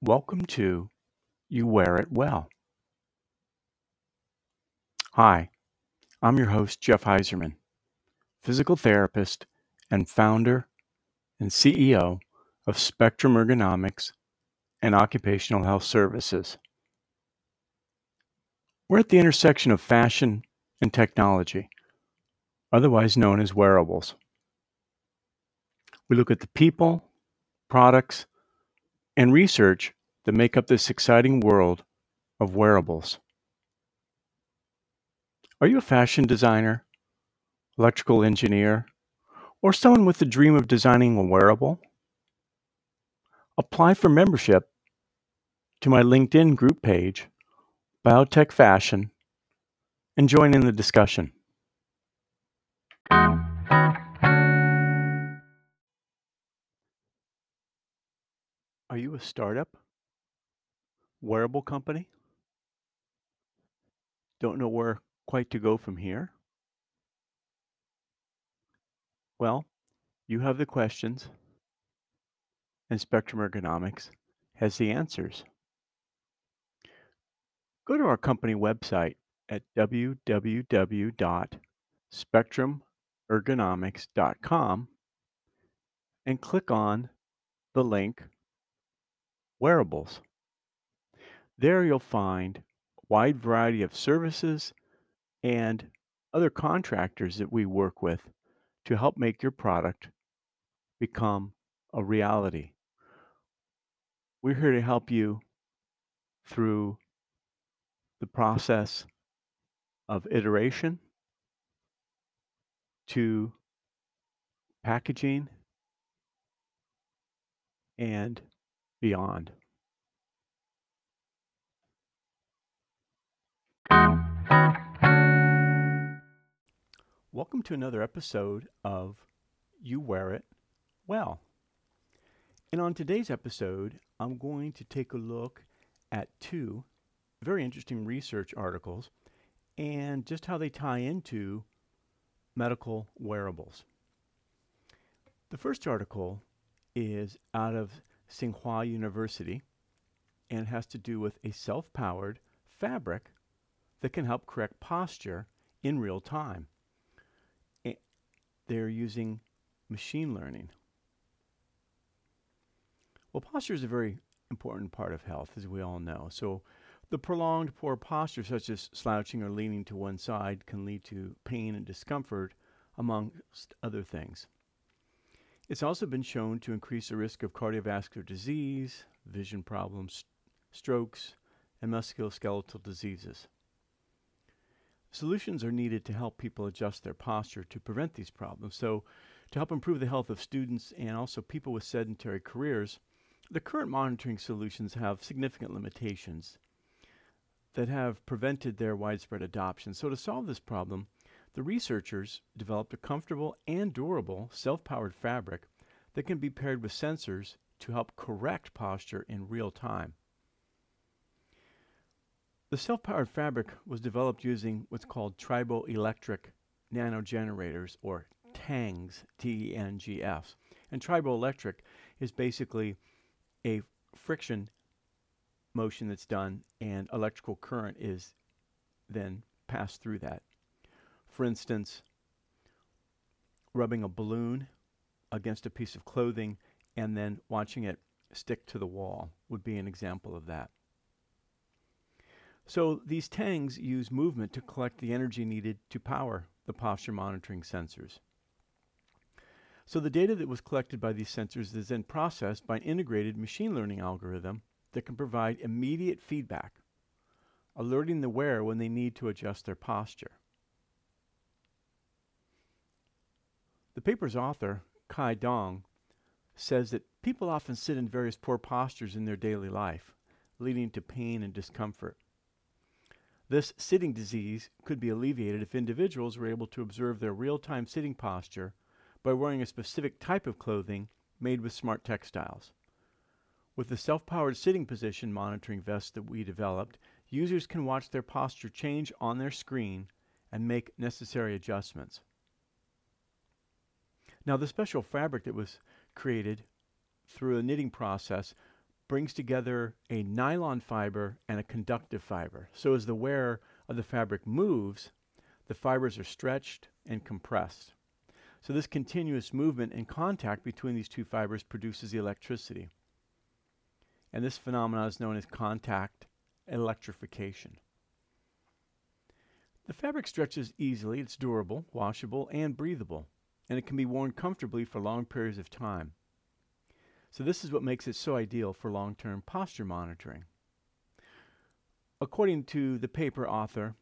Welcome to You Wear It Well. Hi, I'm your host, Jeff Heiserman, physical therapist and founder and CEO of Spectrum Ergonomics and Occupational Health Services. We're at the intersection of fashion and technology, otherwise known as wearables. We look at the people, products, and research that make up this exciting world of wearables. Are you a fashion designer, electrical engineer, or someone with the dream of designing a wearable? Apply for membership to my LinkedIn group page, Biotech Fashion, and join in the discussion. Are you a startup? Wearable company? Don't know where quite to go from here? Well, you have the questions, and Spectrum Ergonomics has the answers. Go to our company website at www.spectrumergonomics.com and click on the link Wearables. There you'll find a wide variety of services and other contractors that we work with to help make your product become a reality. We're here to help you through the process of iteration to packaging and beyond. Welcome to another episode of You Wear It Well. And on today's episode, I'm going to take a look at two very interesting research articles and just how they tie into medical wearables. The first article is out of Tsinghua University and has to do with a self powered fabric that can help correct posture in real time. They're using machine learning. Well, posture is a very important part of health, as we all know. So, the prolonged poor posture, such as slouching or leaning to one side, can lead to pain and discomfort, amongst other things. It's also been shown to increase the risk of cardiovascular disease, vision problems, strokes, and musculoskeletal diseases. Solutions are needed to help people adjust their posture to prevent these problems. So, to help improve the health of students and also people with sedentary careers, the current monitoring solutions have significant limitations that have prevented their widespread adoption. So, to solve this problem, the researchers developed a comfortable and durable self powered fabric that can be paired with sensors to help correct posture in real time. The self-powered fabric was developed using what's called triboelectric nanogenerators or TENGs, T-E-N-G-S. And triboelectric is basically a friction motion that's done and electrical current is then passed through that. For instance, rubbing a balloon against a piece of clothing and then watching it stick to the wall would be an example of that. So these TENGs use movement to collect the energy needed to power the posture monitoring sensors. So the data that was collected by these sensors is then processed by an integrated machine learning algorithm that can provide immediate feedback, alerting the wearer when they need to adjust their posture. The paper's author, Kai Dong, says that people often sit in various poor postures in their daily life, leading to pain and discomfort. This sitting disease could be alleviated if individuals were able to observe their real time sitting posture by wearing a specific type of clothing made with smart textiles. With the self powered sitting position monitoring vest that we developed, users can watch their posture change on their screen and make necessary adjustments. Now, the special fabric that was created through a knitting process brings together a nylon fiber and a conductive fiber. So as the wearer of the fabric moves, the fibers are stretched and compressed. So this continuous movement and contact between these two fibers produces the electricity. And this phenomenon is known as contact electrification. The fabric stretches easily, it's durable, washable, and breathable, and it can be worn comfortably for long periods of time. So this is what makes it so ideal for long-term posture monitoring. According to the paper author,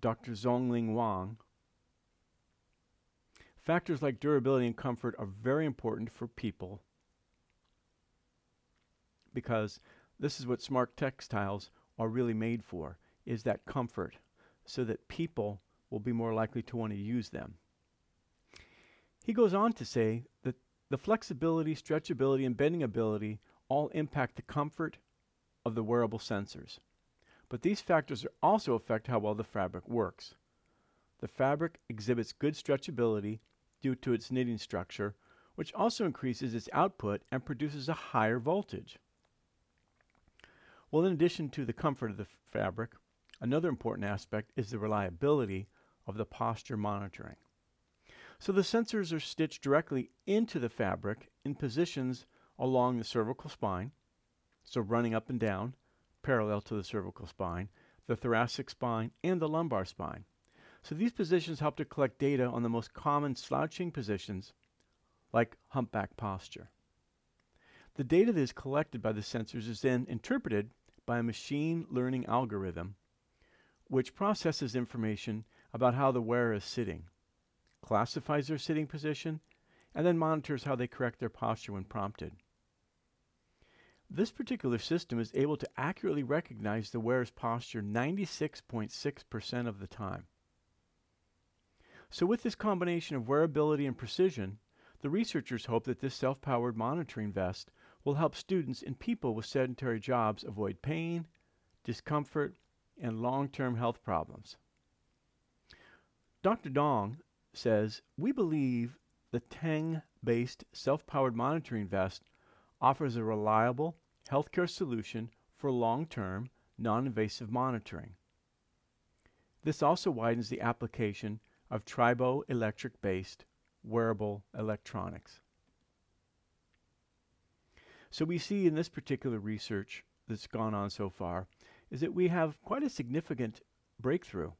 Dr. Zhong Lin Wang, factors like durability and comfort are very important for people because this is what smart textiles are really made for, is that comfort so that people will be more likely to want to use them. He goes on to say that the flexibility, stretchability, and bending ability all impact the comfort of the wearable sensors. But these factors also affect how well the fabric works. The fabric exhibits good stretchability due to its knitting structure, which also increases its output and produces a higher voltage. Well, in addition to the comfort of the fabric, Another important aspect is the reliability of the posture monitoring. So the sensors are stitched directly into the fabric in positions along the cervical spine, so running up and down parallel to the cervical spine, the thoracic spine, and the lumbar spine. So these positions help to collect data on the most common slouching positions like humpback posture. The data that is collected by the sensors is then interpreted by a machine learning algorithm which processes information about how the wearer is sitting, classifies their sitting position, and then monitors how they correct their posture when prompted. This particular system is able to accurately recognize the wearer's posture 96.6% of the time. So with this combination of wearability and precision, the researchers hope that this self-powered monitoring vest will help students and people with sedentary jobs avoid pain, discomfort, and long-term health problems. Dr. Dong says, we believe the TENG based self-powered monitoring vest offers a reliable healthcare solution for long-term, non-invasive monitoring. This also widens the application of triboelectric-based wearable electronics. So we see in this particular research that's gone on so far is that we have quite a significant breakthrough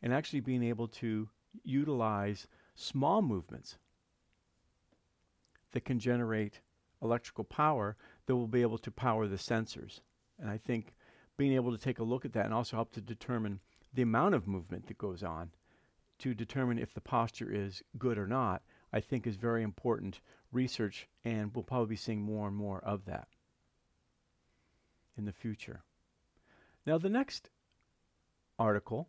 in actually being able to utilize small movements that can generate electrical power that will be able to power the sensors. And I think being able to take a look at that and also help to determine the amount of movement that goes on to determine if the posture is good or not, I think is very important research and we'll probably be seeing more and more of that in the future. Now, the next article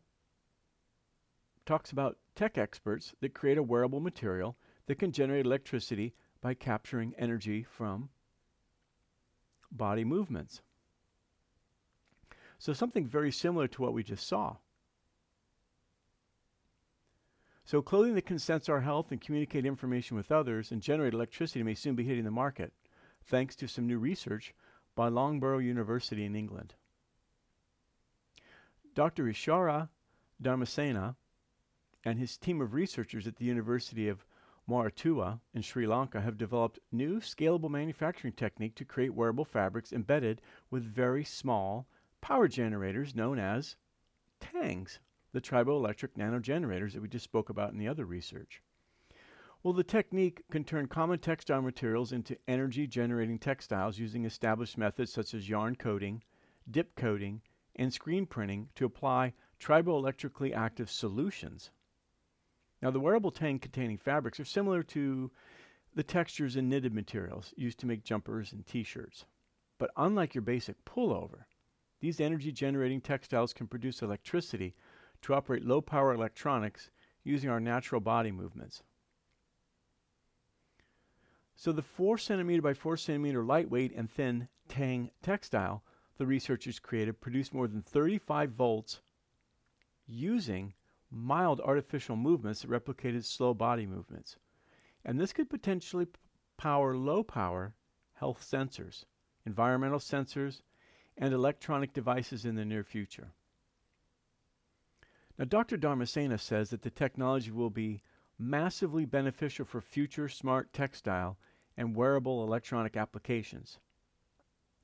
talks about tech experts that create a wearable material that can generate electricity by capturing energy from body movements. So something very similar to what we just saw. So clothing that can sense our health and communicate information with others and generate electricity may soon be hitting the market, thanks to some new research by Loughborough University in England. Dr. Ishara Dharmasena and his team of researchers at the University of Moratuwa in Sri Lanka have developed new scalable manufacturing technique to create wearable fabrics embedded with very small power generators known as TENGs, the triboelectric nanogenerators that we just spoke about in the other research. Well, the technique can turn common textile materials into energy generating textiles using established methods such as yarn coating, dip coating, and screen printing to apply triboelectrically active solutions. Now, the wearable TENG containing fabrics are similar to the textures in knitted materials used to make jumpers and t-shirts. But unlike your basic pullover, these energy generating textiles can produce electricity to operate low power electronics using our natural body movements. So the 4 centimeter by 4 centimeter lightweight and thin TENG textile the researchers created produced more than 35 volts using mild artificial movements that replicated slow body movements. And this could potentially power low power health sensors environmental sensors, and electronic devices in the near future. Now, Dr. Dharmasena says that the technology will be massively beneficial for future smart textile and wearable electronic applications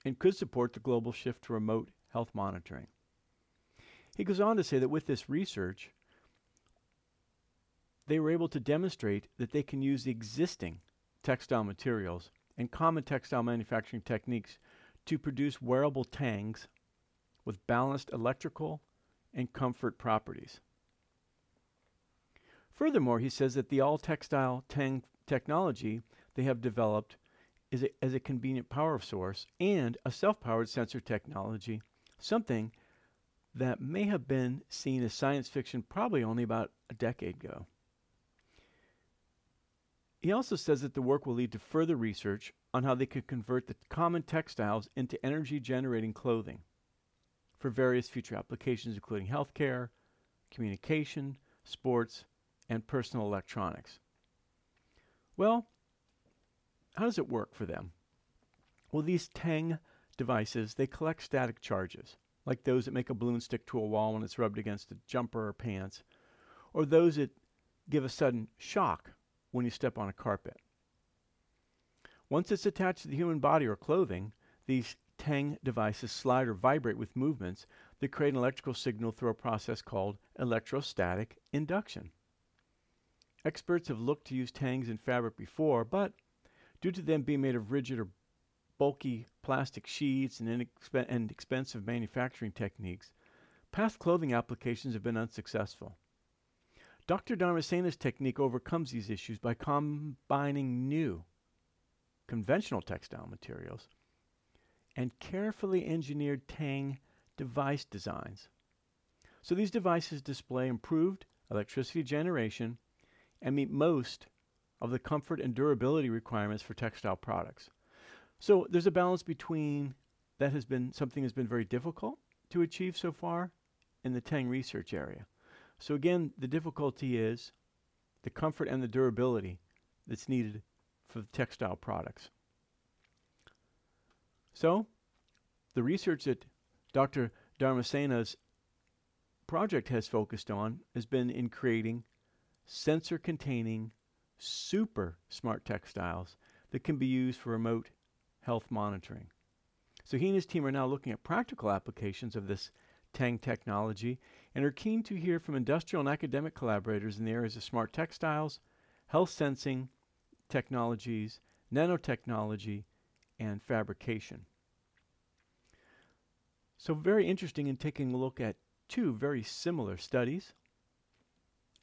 and could support the global shift to remote health monitoring. He goes on to say that with this research, they were able to demonstrate that they can use existing textile materials and common textile manufacturing techniques to produce wearable TENGs with balanced electrical and comfort properties. Furthermore, he says that the all textile TENG technology they have developed is a, as a convenient power source and a self powered sensor technology, something that may have been seen as science fiction probably only about a decade ago. He also says that the work will lead to further research on how they could convert the common textiles into energy generating clothing for various future applications, including healthcare, communication, sports, and personal electronics. Well, how does it work for them? Well, these TENG devices, they collect static charges, like those that make a balloon stick to a wall when it's rubbed against a jumper or pants, or those that give a sudden shock when you step on a carpet. Once it's attached to the human body or clothing, these TENG devices slide or vibrate with movements that create an electrical signal through a process called electrostatic induction. Experts have looked to use TENGs in fabric before, but due to them being made of rigid or bulky plastic sheets and, inexp- and expensive manufacturing techniques, past clothing applications have been unsuccessful. Dr. Dharmasena's technique overcomes these issues by combining new, conventional textile materials and carefully engineered TENG device designs. So these devices display improved electricity generation and meet most of the comfort and durability requirements for textile products. So there's a balance between that has been something has been very difficult to achieve so far in the TENG research area. So again, the difficulty is the comfort and the durability that's needed for the textile products. So, the research that Dr. Dharmasena's project has focused on has been in creating sensor containing super smart textiles that can be used for remote health monitoring. So he and his team are now looking at practical applications of this TENG technology and are keen to hear from industrial and academic collaborators in the areas of smart textiles, health sensing technologies, nanotechnology, and fabrication. So, very interesting in taking a look at two very similar studies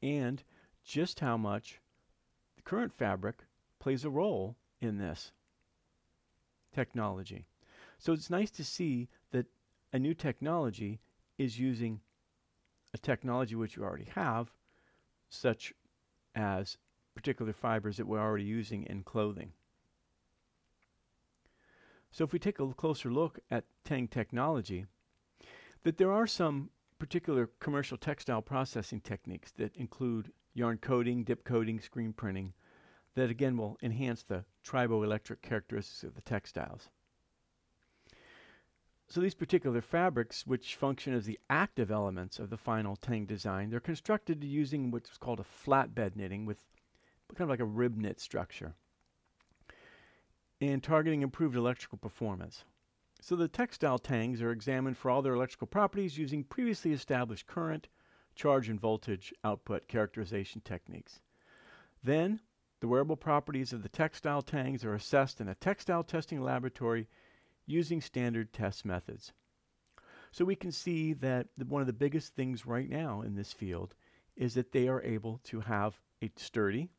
and just how much the current fabric plays a role in this technology. So it's nice to see that a new technology is using a technology which you already have, such as particular fibers that we're already using in clothing. So if we take a closer look at TENG technology, that there are some particular commercial textile processing techniques that include yarn coating, dip coating, screen printing, that again will enhance the triboelectric characteristics of the textiles. So these particular fabrics, which function as the active elements of the final TENG design, they're constructed using what's called a flatbed knitting with kind of like a rib knit structure and targeting improved electrical performance. So the textile TENGs are examined for all their electrical properties using previously established current, charge, and voltage output characterization techniques. Then, the wearable properties of the textile TENGs are assessed in a textile testing laboratory using standard test methods. So we can see that one of the biggest things right now in this field is that they are able to have a sturdy,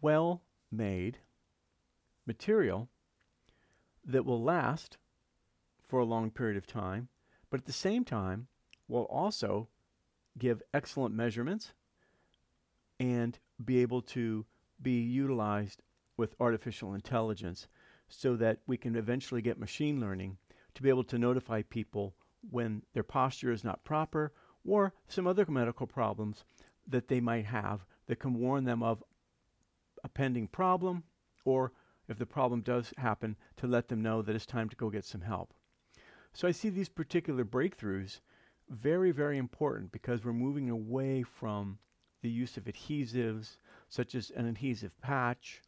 well made material that will last for a long period of time, but at the same time will also give excellent measurements and be able to be utilized with artificial intelligence so that we can eventually get machine learning to be able to notify people when their posture is not proper or some other medical problems that they might have that can warn them of a pending problem or if the problem does happen, to let them know that it's time to go get some help. So I see these particular breakthroughs very, very important because we're moving away from the use of adhesives, such as an adhesive patch,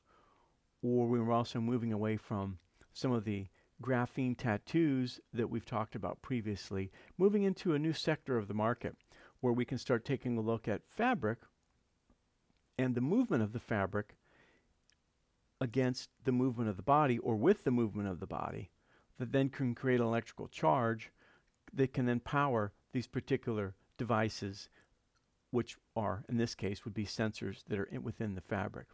or we're also moving away from some of the graphene tattoos that we've talked about previously, moving into a new sector of the market where we can start taking a look at fabric and the movement of the fabric against the movement of the body or with the movement of the body that then can create an electrical charge that can then power these particular devices which are in this case would be sensors that are in within the fabric.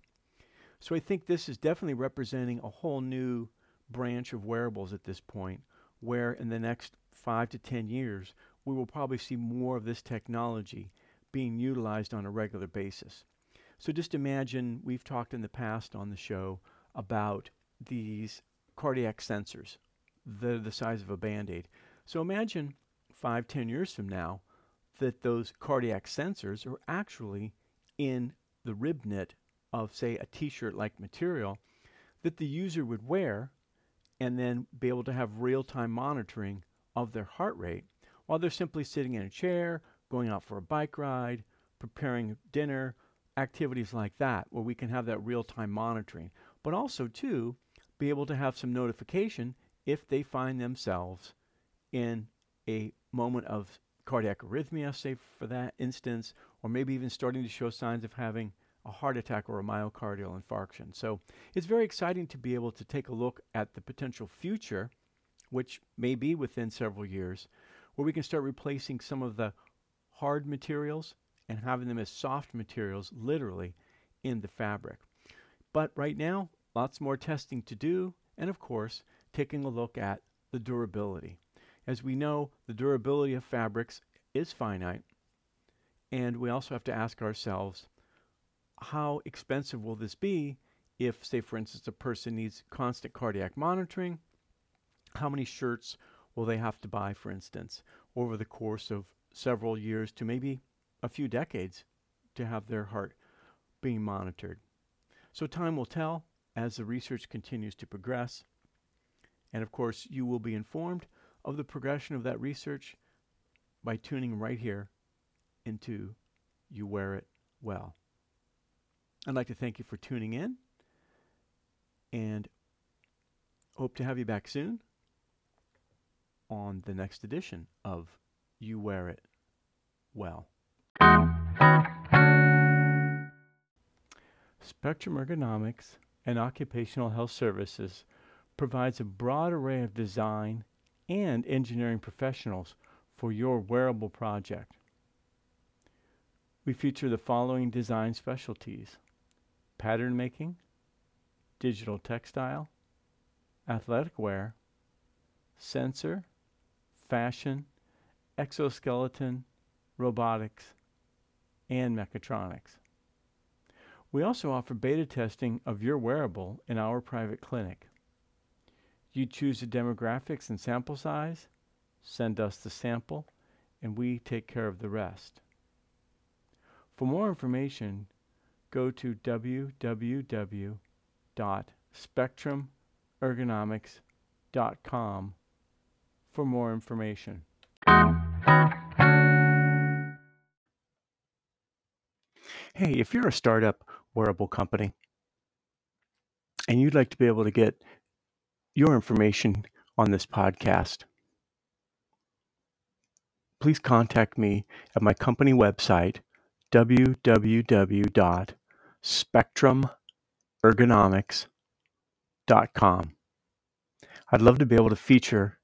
So I think this is definitely representing a whole new branch of wearables at this point where in the next 5 to 10 years we will probably see more of this technology being utilized on a regular basis. So just imagine we've talked in the past on the show about these cardiac sensors. They're the size of a band aid. So imagine five, ten years from now that those cardiac sensors are actually in the rib knit of, say, a t shirt like material that the user would wear and then be able to have real time monitoring of their heart rate while they're simply sitting in a chair, going out for a bike ride, preparing dinner, activities like that, where we can have that real time monitoring. But also, too, be able to have some notification if they find themselves in a moment of cardiac arrhythmia, say for that instance, or maybe even starting to show signs of having a heart attack or a myocardial infarction. So it's very exciting to be able to take a look at the potential future, which may be within several years, where we can start replacing some of the hard materials and having them as soft materials literally in the fabric. But right now, lots more testing to do, and of course, taking a look at the durability. As we know, the durability of fabrics is finite, and we also have to ask ourselves how expensive will this be if, say, for instance, a person needs constant cardiac monitoring? How many shirts will they have to buy, for instance, over the course of several years to maybe a few decades to have their heart being monitored? So, time will tell as the research continues to progress. And of course, you will be informed of the progression of that research by tuning right here into You Wear It Well. I'd like to thank you for tuning in and hope to have you back soon on the next edition of You Wear It Well. Spectrum Ergonomics and Occupational Health Services provides a broad array of design and engineering professionals for your wearable project. We feature the following design specialties pattern making, digital textile, athletic wear, sensor, fashion, exoskeleton, robotics, and mechatronics. We also offer beta testing of your wearable in our private clinic. You choose the demographics and sample size, send us the sample, and we take care of the rest. For more information, go to www.spectrumergonomics.com for more information. Hey, if you're a startup wearable company and you'd like to be able to get your information on this podcast, please contact me at my company website, www.spectrumergonomics.com. I'd love to be able to feature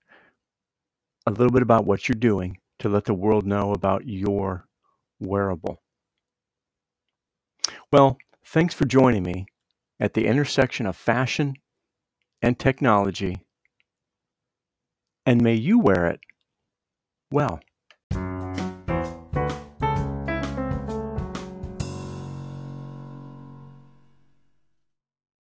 a little bit about what you're doing to let the world know about your wearable. Well, thanks for joining me at the intersection of fashion and technology, and may you wear it well.